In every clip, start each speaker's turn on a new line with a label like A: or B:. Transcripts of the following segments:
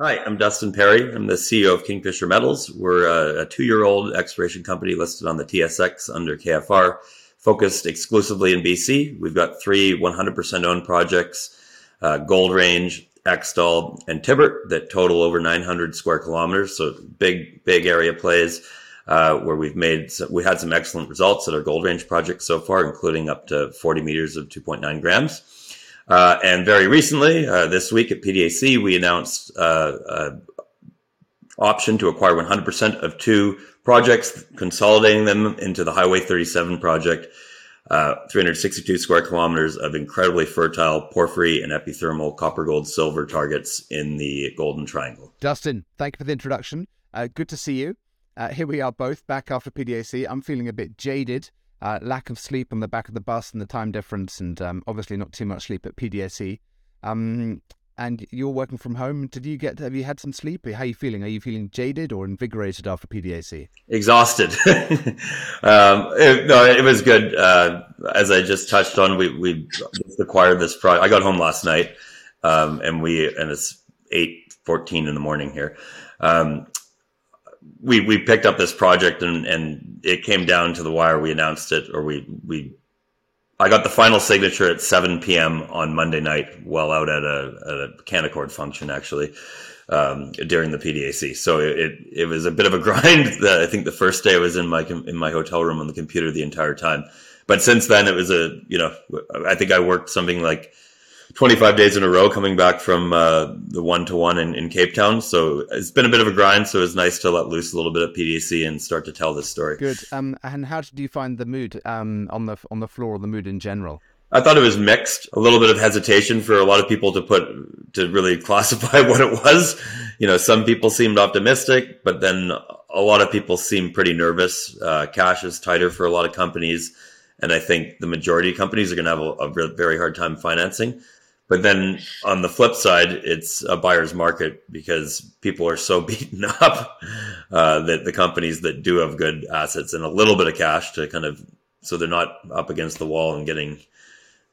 A: Hi, I'm Dustin Perry. I'm the CEO of Kingfisher Metals. We're a, a two year old exploration company listed on the TSX under KFR, focused exclusively in BC. We've got three 100% owned projects uh, Gold Range, Ecstall, and Thibert that total over 900 square kilometers. So big, big area plays. Uh, where we've made we had some excellent results at our Gold Range project so far, including up to 40 meters of 2.9 grams. Uh, and very recently, uh, this week at PDAC, we announced uh, an option to acquire 100% of two projects, consolidating them into the Highway 37 project. Uh, 362 square kilometers of incredibly fertile porphyry and epithermal copper, gold, silver targets in the Golden Triangle.
B: Dustin, thank you for the introduction. Uh, good to see you. Uh, here we are both back after PDAC. I'm feeling a bit jaded uh, lack of sleep on the back of the bus and the time difference, and um, obviously not too much sleep at PDAC. Um, and you're working from home. Did you get? Have you had some sleep? How are you feeling? Are you feeling jaded or invigorated after PDAC?
A: Exhausted. um, it, no, it was good. Uh, as I just touched on, we we acquired this project. I got home last night, um, and we and it's eight fourteen in the morning here. Um, we we picked up this project and and it came down to the wire. We announced it, or we we. I got the final signature at 7 p.m. on Monday night, while out at a, at a Canaccord function, actually, um, during the PDAC. So it it was a bit of a grind. I think the first day I was in my in my hotel room on the computer the entire time, but since then it was a you know I think I worked something like 25 days in a row coming back from uh, the one to one in Cape Town. So it's been a bit of a grind. So it's nice to let loose a little bit at PDAC and start to tell this story.
B: Good. Um, and how did you find the mood um, on the on the floor, or the mood in general?
A: I thought it was mixed. A little bit of hesitation for a lot of people to put to really classify what it was. You know, some people seemed optimistic, but then a lot of people seemed pretty nervous. Uh, cash is tighter for a lot of companies, and I think the majority of companies are going to have a, a very hard time financing. But then on the flip side, it's a buyer's market because people are so beaten up uh, that the companies that do have good assets and a little bit of cash to kind of so they're not up against the wall and getting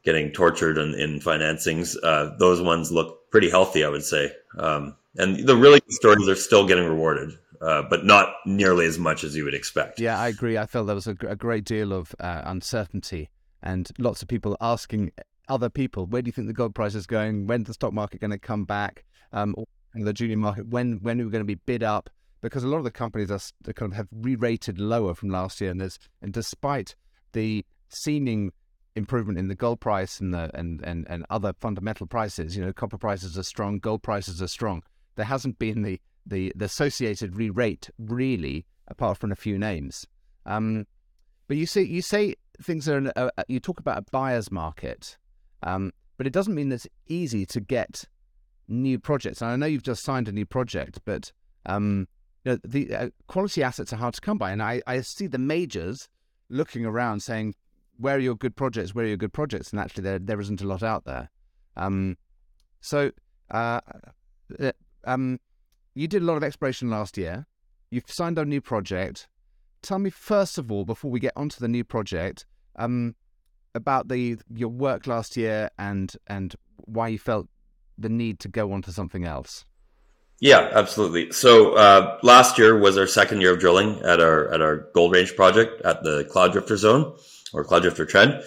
A: getting tortured in, in financings. Uh, those ones look pretty healthy, I would say. Um, and the really good stories are still getting rewarded. Uh, but not nearly as much as you would expect.
B: Yeah, I agree. I felt there was a, a great deal of uh, uncertainty and lots of people asking other people. Where do you think the gold price is going? When's the stock market going to come back? Um, the junior market, when when are we going to be bid up? Because a lot of the companies are kind of have re-rated lower from last year, and there's and despite the seeming improvement in the gold price and the and, and, and other fundamental prices, you know, copper prices are strong, gold prices are strong. There hasn't been the the, the associated re-rate really, apart from a few names. Um, but you say you say things are. An, uh, you talk about a buyer's market. Um, but it doesn't mean it's easy to get new projects. And I know you've just signed a new project, but um, you know, the uh, quality assets are hard to come by. And I, I see the majors looking around saying, where are your good projects? Where are your good projects? And actually, there there isn't a lot out there. Um, so, uh, uh um, you did a lot of exploration last year. You've signed a new project. Tell me first of all, before we get onto the new project, um, about the your work last year and and why you felt the need to go on to something else.
A: Yeah, absolutely. So uh, last year was our second year of drilling at our at our Gold Range project at the Cloud Drifter Zone or Cloud Drifter Trend.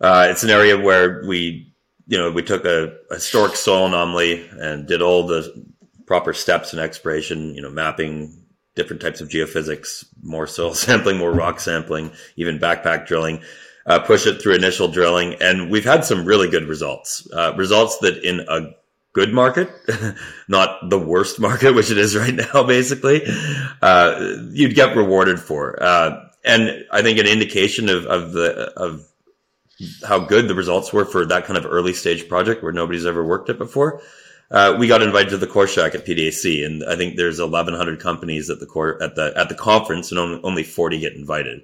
A: Uh, it's an area where we, you know, we took a, a historic soil anomaly and did all the proper steps in exploration. You know, mapping different types of geophysics, more soil sampling, more rock sampling, even backpack drilling uh, push it through initial drilling, and we've had some really good results. Uh, results that in a good market, not the worst market, which it is right now, basically, uh, you'd get rewarded for. Uh, and I think an indication of, of the of how good the results were for that kind of early stage project where nobody's ever worked it before. Uh, we got invited to the core shack at PDAC, and I think there's 1,100 companies at the core at the at the conference, and only 40 get invited.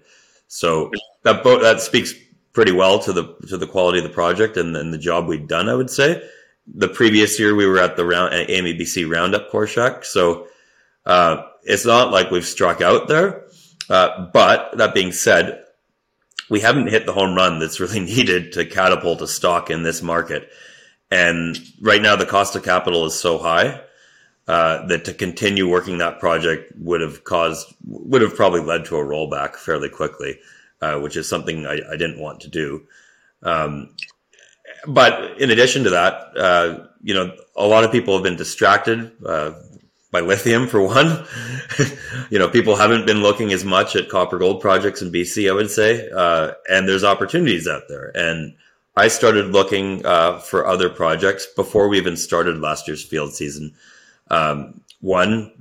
A: So that bo- that speaks pretty well to the to the quality of the project and, and the job we'd done. I would say. The previous year we were at the round at AME BC Roundup Core Shack, so uh, it's not like we've struck out there. Uh, but that being said, we haven't hit the home run that's really needed to catapult a stock in this market. And right now, the cost of capital is so high uh, that to continue working that project would have caused would have probably led to a rollback fairly quickly, uh, which is something I, I, didn't want to do. Um, but in addition to that, uh, you know, a lot of people have been distracted uh, by lithium for one. you know, people haven't been looking as much at copper gold projects in BC, I would say, uh, and there's opportunities out there. And I started looking uh, for other projects before we even started last year's field season. Um, one,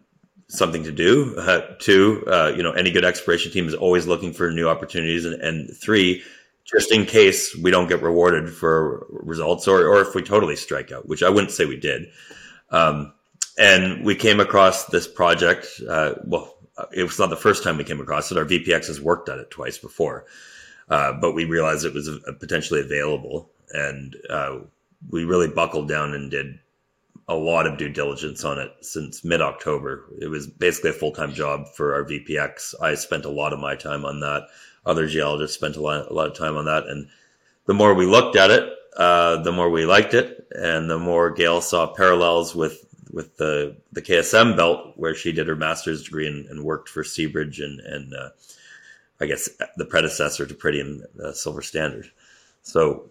A: something to do. Uh, two, uh, you know, any good exploration team is always looking for new opportunities. And, and three, just in case we don't get rewarded for results or, or if we totally strike out, which I wouldn't say we did. Um, and we came across this project. Uh, well, it was not the first time we came across it. Our VPX has worked at it twice before, uh, but we realized it was potentially available, and uh, we really buckled down and did a lot of due diligence on it since mid October. It was basically a full time job for our VPX. I spent a lot of my time on that. Other geologists spent a lot, a lot of time on that, and the more we looked at it, uh, the more we liked it, and the more Gail saw parallels with with the the KSM belt where she did her master's degree and, and worked for Seabridge and and uh, I guess the predecessor to Pretium uh, Silver Standard. So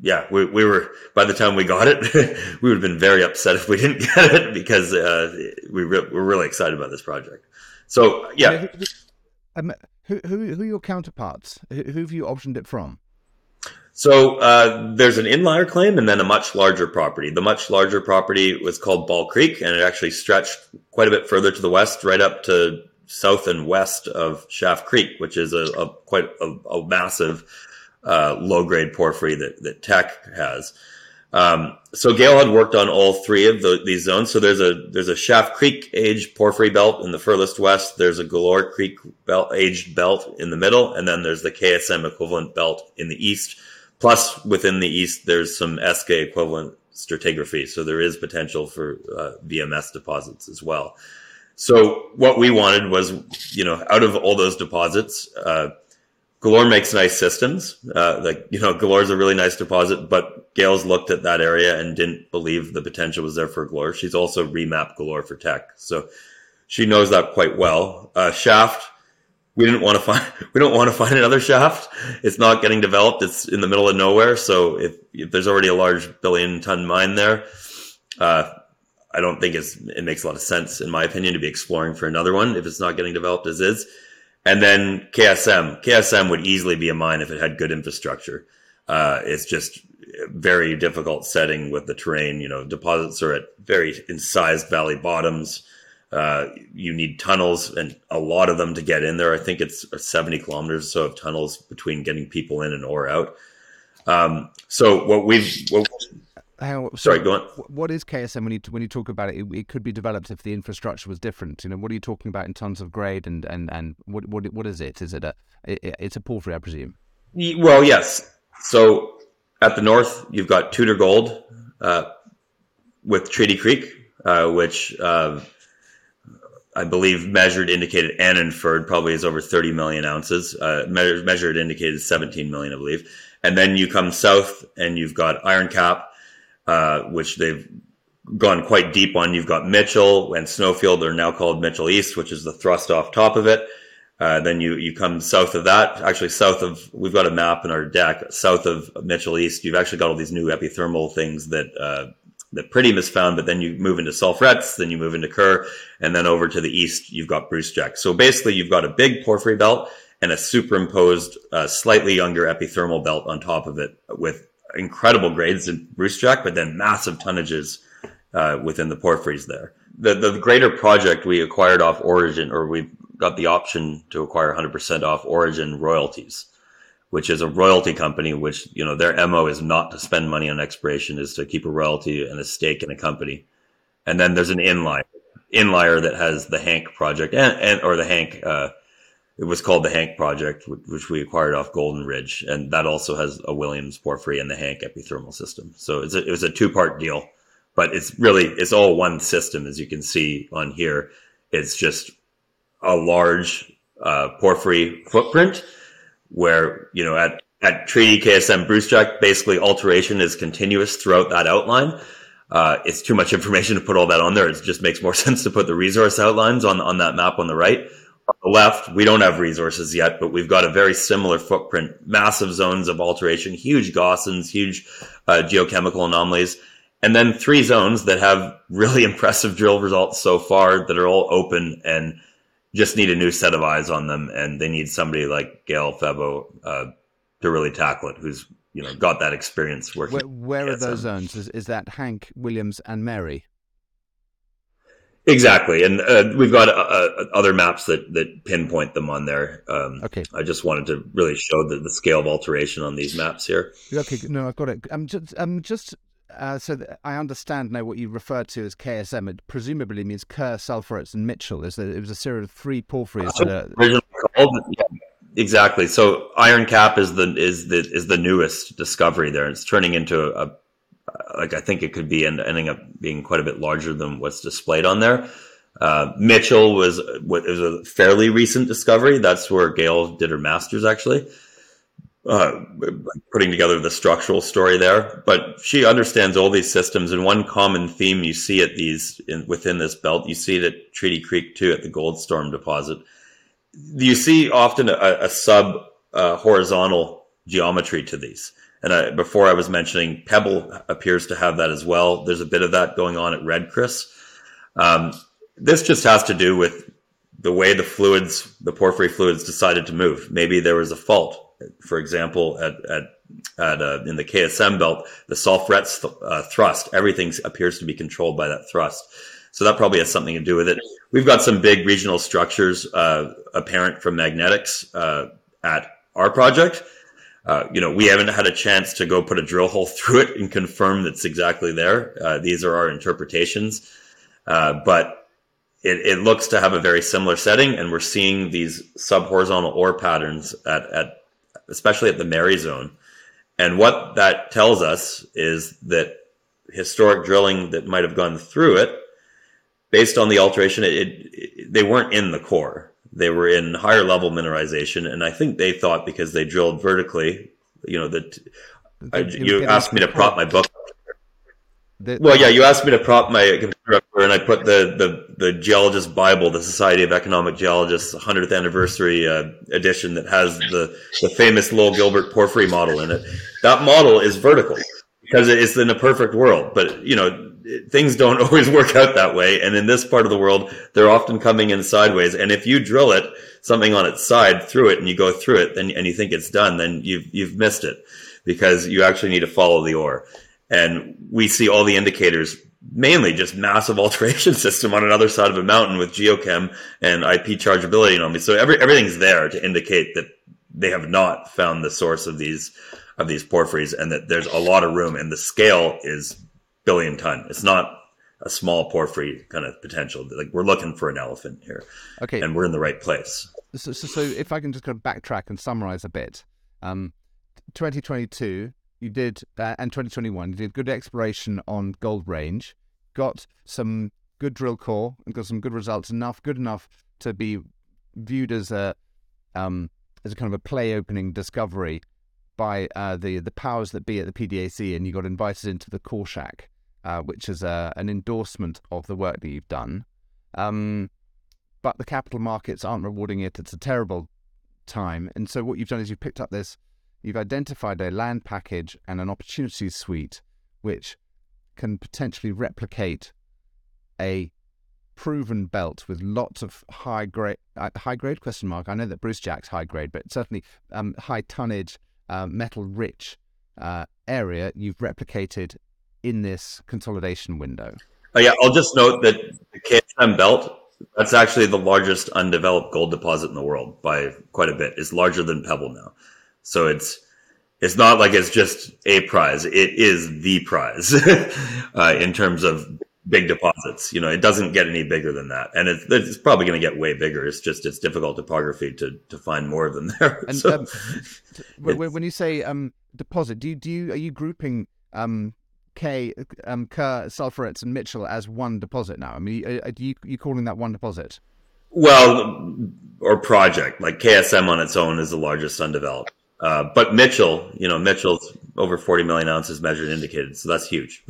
A: yeah, we, we were by the time we got it, we would have been very upset if we didn't get it because uh, we re- we're really excited about this project. So yeah,
B: um, who, who who are your counterparts? Who, who have you optioned it from?
A: So uh, there's an inlier claim and then a much larger property. The much larger property was called Ball Creek, and it actually stretched quite a bit further to the west, right up to south and west of Shaft Creek, which is a, a quite a, a massive uh, low grade porphyry that, that Teck has. Um, so Gail had worked on all three of the, these zones. So there's a there's a Shaft Creek aged porphyry belt in the furthest west. There's a Galore Creek belt aged belt in the middle, and then there's the KSM equivalent belt in the east Plus, within the east, there's some Eskay equivalent stratigraphy, so there is potential for uh, VMS deposits as well. So what we wanted was, you know, out of all those deposits, uh, Galore makes nice systems. Uh, like, you know, Galore is a really nice deposit, but Gail's looked at that area and didn't believe the potential was there for Galore. She's also remapped Galore for Teck. So she knows that quite well. Uh, Shaft, we didn't want to find we don't want to find another shaft. It's not getting developed. It's in the middle of nowhere. So if, if there's already a large billion ton mine there, uh, I don't think it makes a lot of sense, in my opinion, to be exploring for another one if it's not getting developed as is. And then KSM, KSM would easily be a mine if it had good infrastructure. Uh, it's just very difficult setting with the terrain. You know, deposits are at very incised valley bottoms. Uh, you need tunnels and a lot of them to get in there. I think it's 70 kilometers or so of tunnels between getting people in and ore out. Um, so what we've, what,
B: on,
A: sorry, go on.
B: What is KSM when you when you talk about it, it? It could be developed if the infrastructure was different. You know, what are you talking about in terms of grade and and and what what what is it? Is it a it, it's a porphyry, I presume?
A: Well, yes. So at the north, you've got Tudor Gold uh, with Treaty Creek, uh, which uh, I believe measured, indicated, and inferred probably is over 30 million ounces. Uh, measured, measured, indicated 17 million, I believe. And then you come south and you've got Iron Cap, uh, which they've gone quite deep on. You've got Mitchell and Snowfield They're now called Mitchell East, which is the thrust off top of it. Uh, then you, you come south of that, actually south of, we've got a map in our deck, south of Mitchell East, you've actually got all these new epithermal things that, uh, that Pretium is found, but then you move into Sulphurets, then you move into Kerr, and then over to the east, you've got Brucejack. So basically, you've got a big porphyry belt and a superimposed, uh, slightly younger epithermal belt on top of it with incredible grades in Brucejack, but then massive tonnages uh, within the porphyries there. The, the greater project we acquired off Orogen, or we got the option to acquire 100% off Orogen royalties which is a royalty company, which, you know, their MO is not to spend money on exploration, is to keep a royalty and a stake in a company. And then there's an inlier, inlier that has the Hank project and, and or the Hank, uh, it was called the Hank project, which we acquired off Golden Ridge. And that also has a Williams porphyry and the Hank epithermal system. So it's a, it was a two part deal, but it's really, it's all one system, as you can see on here. It's just a large, uh, porphyry footprint where, you know, at, at Treaty KSM Brucejack, basically alteration is continuous throughout that outline. uh, it's too much information to put all that on there. It just makes more sense to put the resource outlines on, on that map on the right. On the left, we don't have resources yet, but we've got a very similar footprint, massive zones of alteration, huge gossans, huge uh, geochemical anomalies, and then three zones that have really impressive drill results so far that are all open and just need a new set of eyes on them. And they need somebody like Gail Febbo uh, to really tackle it, who's you know got that experience working.
B: Where, where are those zones? Is, is that Hank Williams and Mary?
A: Exactly, and uh, we've got uh, uh, other maps that that pinpoint them on there. Um,
B: okay,
A: I just wanted to really show the, the scale of alteration on these maps here.
B: Okay, no, I've got it. I'm just, I'm just uh, so I understand now what you refer to as KSM. It presumably means Kerr, Sulphurets, and Mitchell. Is that it was a series of three porphyries?
A: That are... originally called, yeah, exactly. So Iron Cap is the is the is the newest discovery there. It's turning into a, like I think it could be ending up being quite a bit larger than what's displayed on there. Uh, Mitchell was what is a fairly recent discovery. That's where Gail did her master's actually, uh, putting together the structural story there. But she understands all these systems, and one common theme you see at these in, within this belt, you see it at Treaty Creek too, at the Goldstorm deposit. You see often a, a sub uh, horizontal geometry to these. And I, before I was mentioning Pebble appears to have that as well. There's a bit of that going on at Red Chris. Um, this just has to do with the way the fluids, the porphyry fluids decided to move. Maybe there was a fault. For example, at, at, at uh, in the KSM belt, the Sulphurets th- uh, thrust, everything appears to be controlled by that thrust. So that probably has something to do with it. We've got some big regional structures uh, apparent from magnetics uh, at our project. Uh, you know, we haven't had a chance to go put a drill hole through it and confirm that's exactly there. Uh, these are our interpretations, uh, but it, it, looks to have a very similar setting, and we're seeing these sub-horizontal ore patterns at, at especially at the Mary zone. And what that tells us is that historic drilling that might have gone through it, based on the alteration, it, it, they weren't in the core. They were in higher level mineralization, and I think they thought because they drilled vertically, you know, that I, you asked me to prop my book. The, well, yeah, you asked me to prop my computer up, and I put the, the, the Geologist Bible, the Society of Economic Geologists 100th anniversary uh, edition that has the, the famous Lowell Guilbert porphyry model in it. That model is vertical because it's in a perfect world. But, you know, things don't always work out that way. And in this part of the world, they're often coming in sideways. And if you drill it, something on its side through it and you go through it then, and you think it's done, then you've, you've missed it because you actually need to follow the ore. And we see all the indicators, mainly just massive alteration system on another side of a mountain with geochem and IP chargeability anomalies. So every, everything's there to indicate that they have not found the source of these of these porphyries and that there's a lot of room and the scale is billion ton. It's not a small porphyry kind of potential. Like we're looking for an elephant here.
B: Okay.
A: And we're in the right place.
B: So, so, so if I can just kind of backtrack and summarize a bit, um, 2022, you did, uh, and 2021, you did good exploration on Gold Range, got some good drill core and got some good results, enough, good enough to be viewed as a, um, as a kind of a play opening discovery by uh, the the powers that be at the PDAC, and you got invited into the core shack, uh, which is uh, an endorsement of the work that you've done. Um, but the capital markets aren't rewarding it. It's a terrible time, and so what you've done is you've picked up this, you've identified a land package and an opportunity suite, which can potentially replicate a proven belt with lots of high grade uh, high grade question mark. I know that Brucejack's high grade, but certainly um, high tonnage uh, metal rich uh, area you've replicated in this consolidation window.
A: Oh, yeah, I'll just note that the KSM belt, that's actually the largest undeveloped gold deposit in the world by quite a bit. It's larger than Pebble now. So it's it's not like it's just a prize. It is the prize uh, in terms of big deposits. You know, it doesn't get any bigger than that, and it's, it's probably going to get way bigger. It's just it's difficult topography to to find more of them there.
B: And so, um, when you say um, deposit, do you do you are you grouping um, K, um, Kerr, Sulphurets, and Mitchell as one deposit now? I mean, are, are you you calling that one deposit?
A: Well, or project like KSM on its own is the largest undeveloped. Uh, but Mitchell, you know, Mitchell's over 40 million ounces measured and indicated. So that's huge.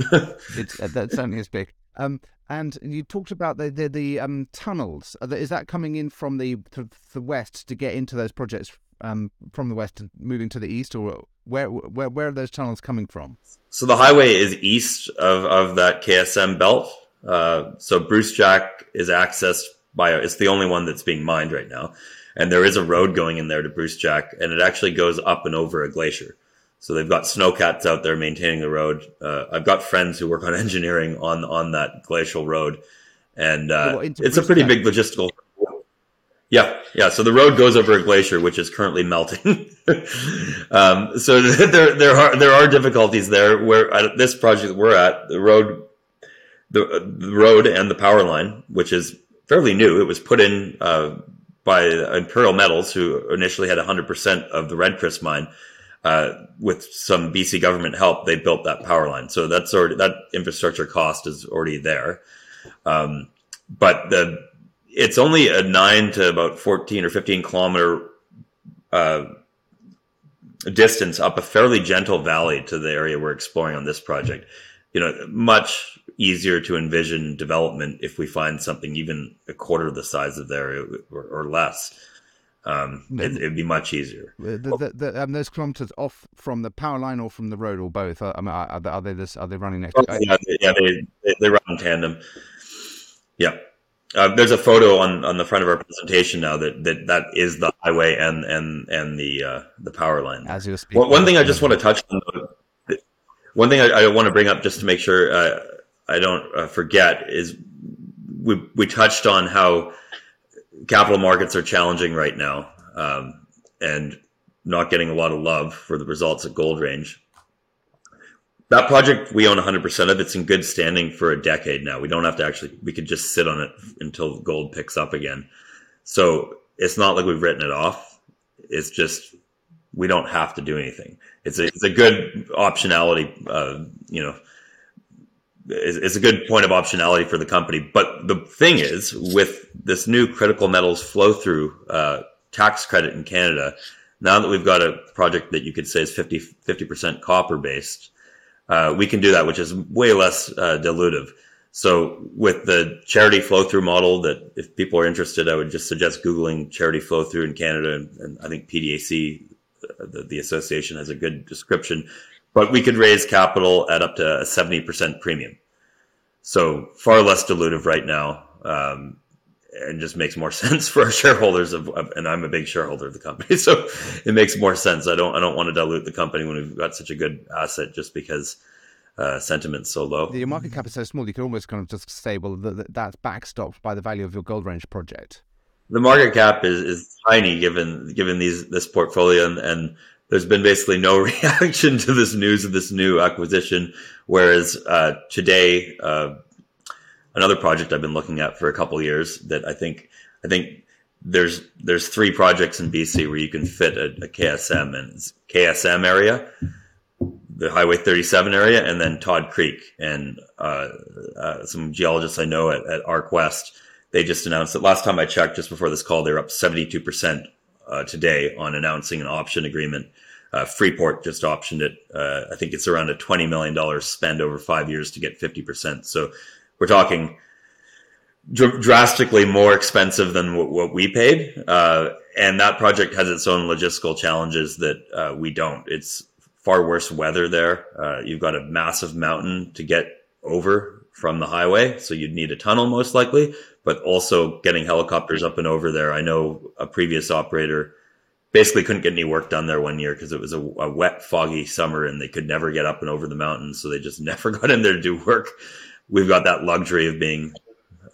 B: it's, uh, that certainly is big. Um, and you talked about the the, the um, tunnels. Is that coming in from the the west to get into those projects um, from the west, moving to the east, or where where where are those tunnels coming from?
A: So the highway is east of of that KSM belt. Uh, so Brucejack is accessed by it's the only one that's being mined right now, and there is a road going in there to Brucejack, and it actually goes up and over a glacier. So they've got snowcats out there maintaining the road. Uh, I've got friends who work on engineering on on that glacial road, and uh, it's a pretty big logistical. Yeah, yeah. So the road goes over a glacier, which is currently melting. um, so there there are there are difficulties there. Where at this project we're at, the road, the, the road and the power line, which is fairly new. It was put in uh, by Imperial Metals, who initially had 100% of the Red Chris mine uh, with some BC government help, they built that power line. So that's already that infrastructure cost is already there. Um, but the it's only a nine to about fourteen or fifteen kilometer uh, distance up a fairly gentle valley to the area we're exploring on this project. You know, much easier to envision development if we find something even a quarter of the size of there or, or less um, it, would be much easier.
B: The, the, the, um, those kilometers off from the power line or from the road or both? Are, are, are they this? Are they running next?
A: Oh, yeah, they, yeah, they, they, they run in tandem. Yeah. Uh, there's a photo on, on the front of our presentation now that, that that is the highway and and and the uh, the power line.
B: As you speak.
A: One, one thing I just want to touch on. One thing I, I want to bring up just to make sure uh, I don't uh, forget is we we touched on how capital markets are challenging right now um, and not getting a lot of love for the results at Gold Range. That project we own 100% of. It's in good standing for a decade now. We don't have to actually, we could just sit on it until gold picks up again. So it's not like we've written it off. It's just, we don't have to do anything. It's a, it's a good optionality, uh, you know, it's a good point of optionality for the company. But the thing is, with this new critical metals flow through uh, tax credit in Canada, now that we've got a project that you could say is 50 percent copper based, uh, we can do that, which is way less uh, dilutive. So with the charity flow through model, that if people are interested, I would just suggest googling charity flow through in Canada, and, and I think PDAC, uh, the, the association, has a good description but we could raise capital at up to a 70% premium. So far less dilutive right now. Um, and just makes more sense for our shareholders of, of, and I'm a big shareholder of the company. So it makes more sense. I don't, I don't want to dilute the company when we've got such a good asset just because uh, sentiment's so low.
B: Your market cap is so small, you could almost kind of just say, well, that, that's backstopped by the value of your Gold Range project.
A: The market cap is, is tiny given given these this portfolio, and, and there's been basically no reaction to this news of this new acquisition. Whereas uh, today, uh, another project I've been looking at for a couple years that I think I think there's there's three projects in BC where you can fit a, a KSM and KSM area, the Highway 37 area, and then Todd Creek. And uh, uh, some geologists I know at, at ArcWest, they just announced that last time I checked, just before this call, they were up 72 percent uh, today on announcing an option agreement. Uh, Freeport just optioned it. Uh, I think it's around a $20 million spend over five years to get 50%. So we're talking dr- drastically more expensive than w- what we paid. Uh, and that project has its own logistical challenges that uh, we don't. It's far worse weather there. Uh, you've got a massive mountain to get over from the highway. So you'd need a tunnel most likely, but also getting helicopters up and over there. I know a previous operator basically couldn't get any work done there one year because it was a, a, wet, foggy summer and they could never get up and over the mountains. So they just never got in there to do work. We've got that luxury of being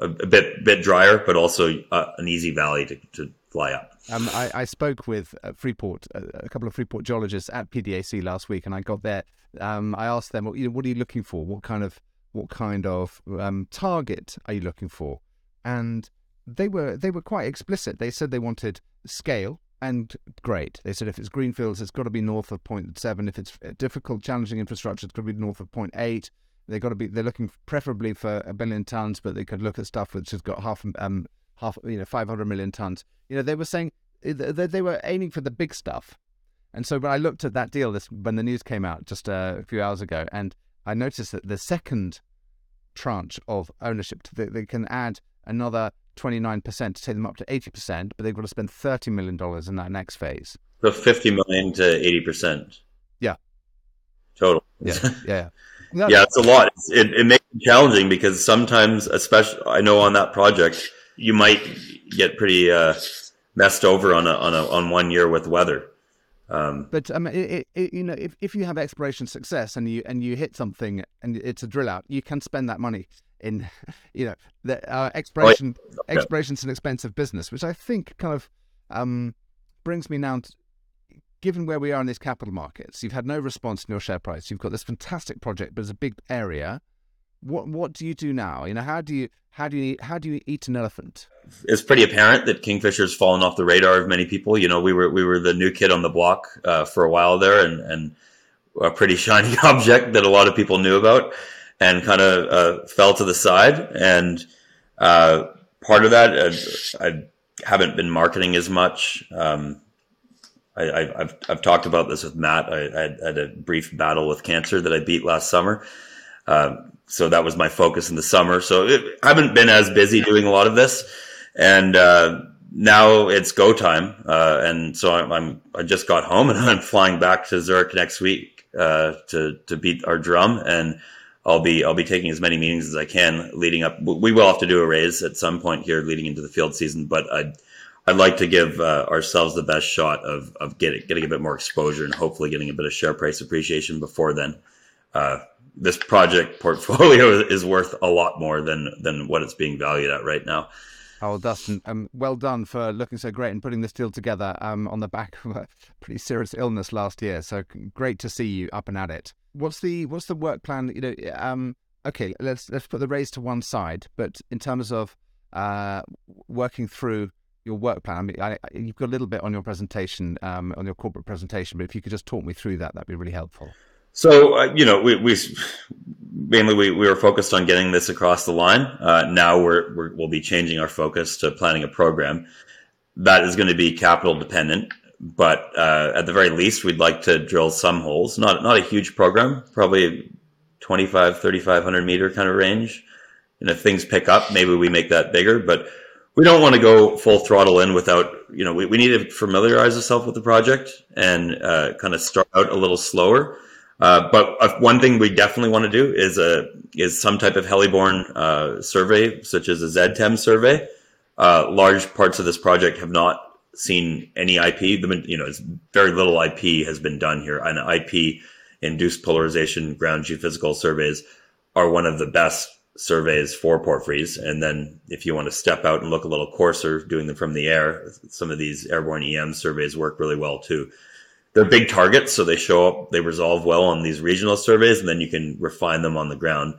A: a, a bit bit drier, but also uh, an easy valley to, to fly up.
B: Um, I, I, spoke with uh, Freeport, uh, a couple of Freeport geologists at PDAC last week, and I got there. Um, I asked them, what, you know, what are you looking for? What kind of what kind of um, target are you looking for? And they were they were quite explicit. They said they wanted scale and grade. They said if it's greenfields, it's got to be north of 0.7. If it's difficult, challenging infrastructure, it's got to be north of 0.8. They got to be. They're looking preferably for a billion tons, but they could look at stuff which has got half um half you know 500 million tons. You know they were saying they, they were aiming for the big stuff, And so when I looked at that deal, this when the news came out just uh, a few hours ago, and I noticed that the second tranche of ownership, they, they can add another 29% to take them up to 80%, but they've got to spend $30 million in that next phase.
A: So 50 million to 80%.
B: Yeah.
A: Total.
B: Yeah. Yeah.
A: Yeah, yeah it's a lot. It, it makes it challenging because sometimes, especially, I know on that project, you might get pretty uh, messed over on a, on a, on one year with weather.
B: Um, but um, it, it, you know, if, if you have exploration success and you and you hit something and it's a drill out, you can spend that money in, you know, the uh, exploration. Oh, yeah. Exploration's an expensive business, which I think kind of um, brings me now. To, given where we are in these capital markets, you've had no response in your share price. You've got this fantastic project, but it's a big area. What what do you do now? You know, how do you how do you how do you eat an elephant?
A: It's pretty apparent that Kingfisher's fallen off the radar of many people. You know, we were we were the new kid on the block uh, for a while there, and and a pretty shiny object that a lot of people knew about, and kind of uh, fell to the side. And uh, part of that, uh, I haven't been marketing as much. Um, I, have I've talked about this with Matt. I, I, had a brief battle with cancer that I beat last summer. Uh, so that was my focus in the summer. So it, I haven't been as busy doing a lot of this, and uh, now it's go time. Uh, and so I'm, I'm, i just got home and I'm flying back to Zurich next week uh, to to beat our drum, and I'll be I'll be taking as many meetings as I can leading up. We will have to do a raise at some point here leading into the field season, but I. I'd like to give uh, ourselves the best shot of, of getting, getting a bit more exposure and hopefully getting a bit of share price appreciation before then. Uh, this project portfolio is worth a lot more than than what it's being valued at right now.
B: Oh, Dustin, um, well done for looking so great and putting this deal together um, on the back of a pretty serious illness last year. So great to see you up and at it. What's the what's the work plan? You know, um, okay, let's let's put the raise to one side, but in terms of uh, working through your work plan, I mean, I, you've got a little bit on your presentation, um, on your corporate presentation, but if you could just talk me through that, that'd be really helpful.
A: So uh, you know, we, we mainly we, we were focused on getting this across the line. Uh, now we're, we will be changing our focus to planning a program that is going to be capital dependent. But uh, at the very least, we'd like to drill some holes. Not not a huge program, probably 25, 3,500 meter kind of range. And if things pick up, maybe we make that bigger. But we don't want to go full throttle in without, you know, we, we need to familiarize ourselves with the project and uh, kind of start out a little slower uh, but uh, one thing we definitely want to do is a is some type of heliborne uh, survey, such as a ZTEM survey. Uh, large parts of this project have not seen any IP. The, you know, very little IP has been done here. And IP induced polarization ground geophysical surveys are one of the best surveys for porphyries. And then if you want to step out and look a little coarser, doing them from the air, some of these airborne EM surveys work really well too they're big targets, so they show up, they resolve well on these regional surveys, and then you can refine them on the ground.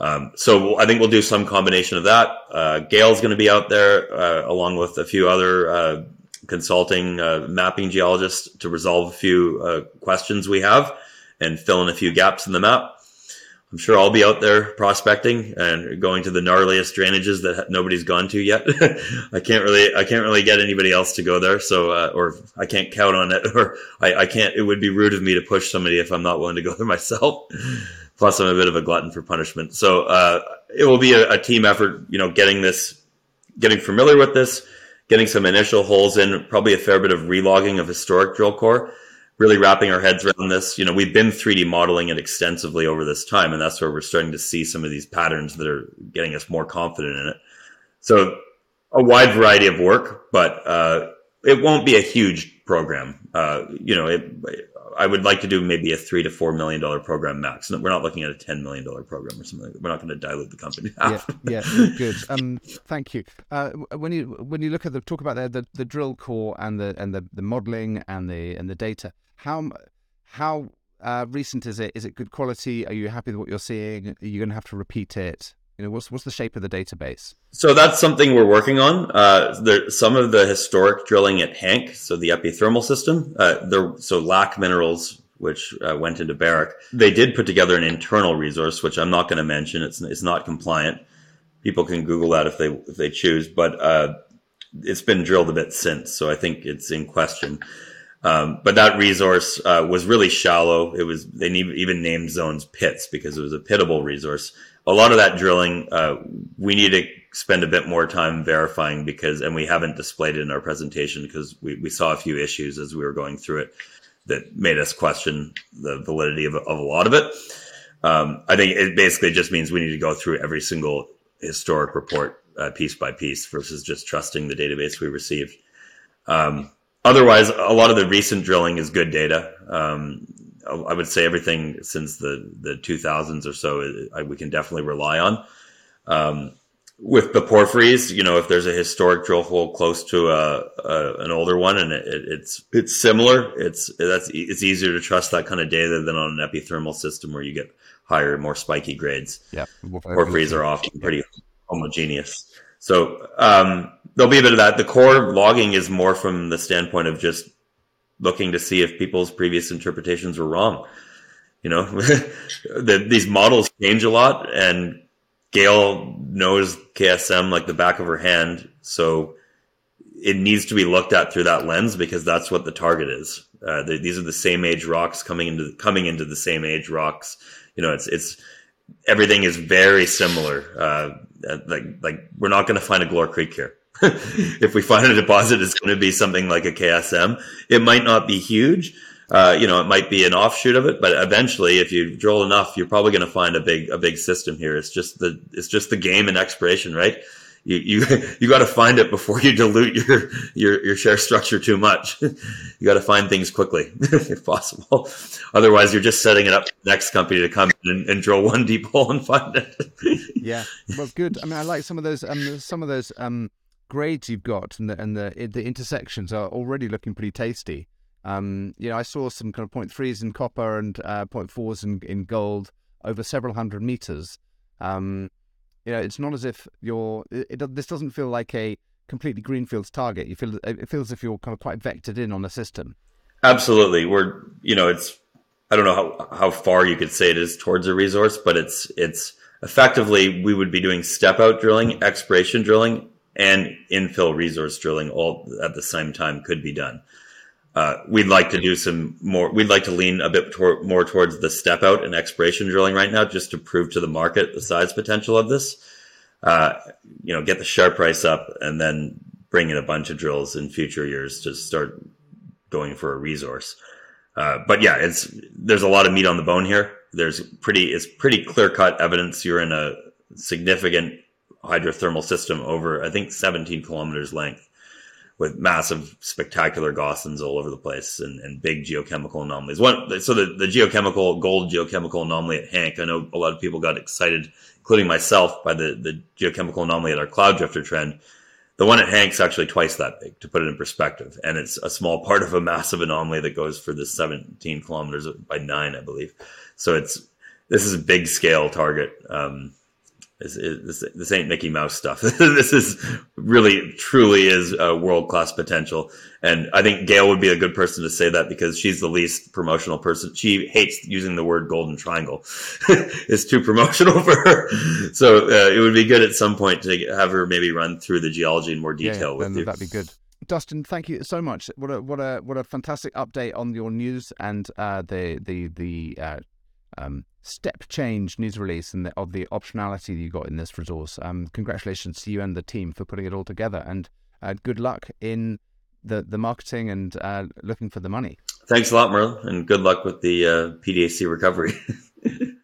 A: Um, so I think we'll do some combination of that. Uh, Gail's going to be out there uh, along with a few other uh, consulting uh, mapping geologists to resolve a few uh, questions we have and fill in a few gaps in the map. I'm sure I'll be out there prospecting and going to the gnarliest drainages that nobody's gone to yet. I can't really, I can't really get anybody else to go there. So, uh, or I can't count on it, or I, I, can't. It would be rude of me to push somebody if I'm not willing to go there myself. Plus, I'm a bit of a glutton for punishment. So, uh, it will be a, a team effort. You know, getting this, getting familiar with this, getting some initial holes in, probably a fair bit of relogging of historic drill core really wrapping our heads around this. You know, we've been 3D modeling it extensively over this time, and that's where we're starting to see some of these patterns that are getting us more confident in it. So, a wide variety of work, but uh, it won't be a huge program. Uh, you know, it, I would like to do maybe a three to four million dollar program max. We're not looking at a ten million dollar program or something. Like we're not going to dilute the company.
B: yeah, yeah, good. Um, thank you. Uh, when you when you look at the talk about the, the, the drill core and the and the, the modeling and the and the data, how how uh, recent is it? Is it good quality? Are you happy with what you're seeing? Are you going to have to repeat it? You know, what's what's the shape of the database?
A: So that's something we're working on. Uh, there, some of the historic drilling at Hank, so the epithermal system, uh, there, so LAC Minerals, which uh, went into Barrick, they did put together an internal resource, which I'm not going to mention. It's it's not compliant. People can Google that if they if they choose, but uh, it's been drilled a bit since, so I think it's in question. Um, but that resource uh, was really shallow. It was they even named zones pits because it was a pitable resource. A lot of that drilling, uh, we need to spend a bit more time verifying because, and we haven't displayed it in our presentation because we, we saw a few issues as we were going through it that made us question the validity of, of a lot of it. Um, I think it basically just means we need to go through every single historic report uh, piece by piece versus just trusting the database we received. Um, otherwise, a lot of the recent drilling is good data. Um, I would say everything since the, the 2000s or so, I, we can definitely rely on. Um, with the porphyries, you know, if there's a historic drill hole close to a, a an older one and it, it's it's similar, it's that's it's easier to trust that kind of data than on an epithermal system where you get higher, more spiky grades.
B: Yeah,
A: porphyries are often pretty homogeneous. So um, there'll be a bit of that. The core logging is more from the standpoint of just looking to see if people's previous interpretations were wrong. You know, the, these models change a lot, and Gail knows KSM like the back of her hand, so it needs to be looked at through that lens because that's what the target is. Uh, the, these are the same age rocks coming into coming into the same age rocks. You know, it's it's everything is very similar. Uh, like like we're not going to find a Galore Creek here. if we find a deposit, it's going to be something like a KSM. It might not be huge, uh, you know, it might be an offshoot of it, but eventually, if you drill enough, you're probably going to find a big a big system here. It's just the it's just the game and exploration, right? You you you got to find it before you dilute your your your share structure too much. you got to find things quickly if possible. Otherwise, you're just setting it up for the next company to come and, and drill one deep hole and find it.
B: yeah, well, good. I mean, I like some of those um some of those um grades you've got and the and the the intersections are already looking pretty tasty. Um, you know, I saw some kind of point threes in copper and uh, point fours in, in gold over several hundred meters. Um, you know, it's not as if you're. It, it, this doesn't feel like a completely greenfields target. You feel it feels as if you're kind of quite vectored in on a system.
A: Absolutely, we're you know it's. I don't know how how far you could say it is towards a resource, but it's it's effectively we would be doing step out drilling, exploration drilling, and infill resource drilling all at the same time could be done. Uh, we'd like to do some more. We'd like to lean a bit tor- more towards the step out and exploration drilling right now, just to prove to the market the size potential of this. Uh, you know, get the share price up, and then bring in a bunch of drills in future years to start going for a resource. Uh, but yeah, it's there's a lot of meat on the bone here. There's pretty it's pretty clear cut evidence you're in a significant hydrothermal system over I think 17 kilometers length with massive, spectacular gossans all over the place and, and big geochemical anomalies. So the, the geochemical, gold geochemical anomaly at Hank, I know a lot of people got excited, including myself, by the, the geochemical anomaly at our cloud drifter trend. The one at Hank's actually twice that big, to put it in perspective. And it's a small part of a massive anomaly that goes for this 17 kilometers by nine, I believe. So it's, this is a big scale target. Um, this, this, this ain't Mickey Mouse stuff. this is really, truly is a world class potential. And I think Gail would be a good person to say that because she's the least promotional person. She hates using the word golden triangle. it's too promotional for her. So uh, it would be good at some point to have her maybe run through the geology in more detail
B: yeah,
A: with you.
B: That'd be good. Dustin, thank you so much. What a what a what a fantastic update on your news and uh, the the the uh, um, step change news release and the, of the optionality that you got in this resource. Um, congratulations to you and the team for putting it all together, and uh, good luck in the the marketing and uh, looking for the money.
A: Thanks a lot, Merle, and good luck with the uh, PDAC recovery.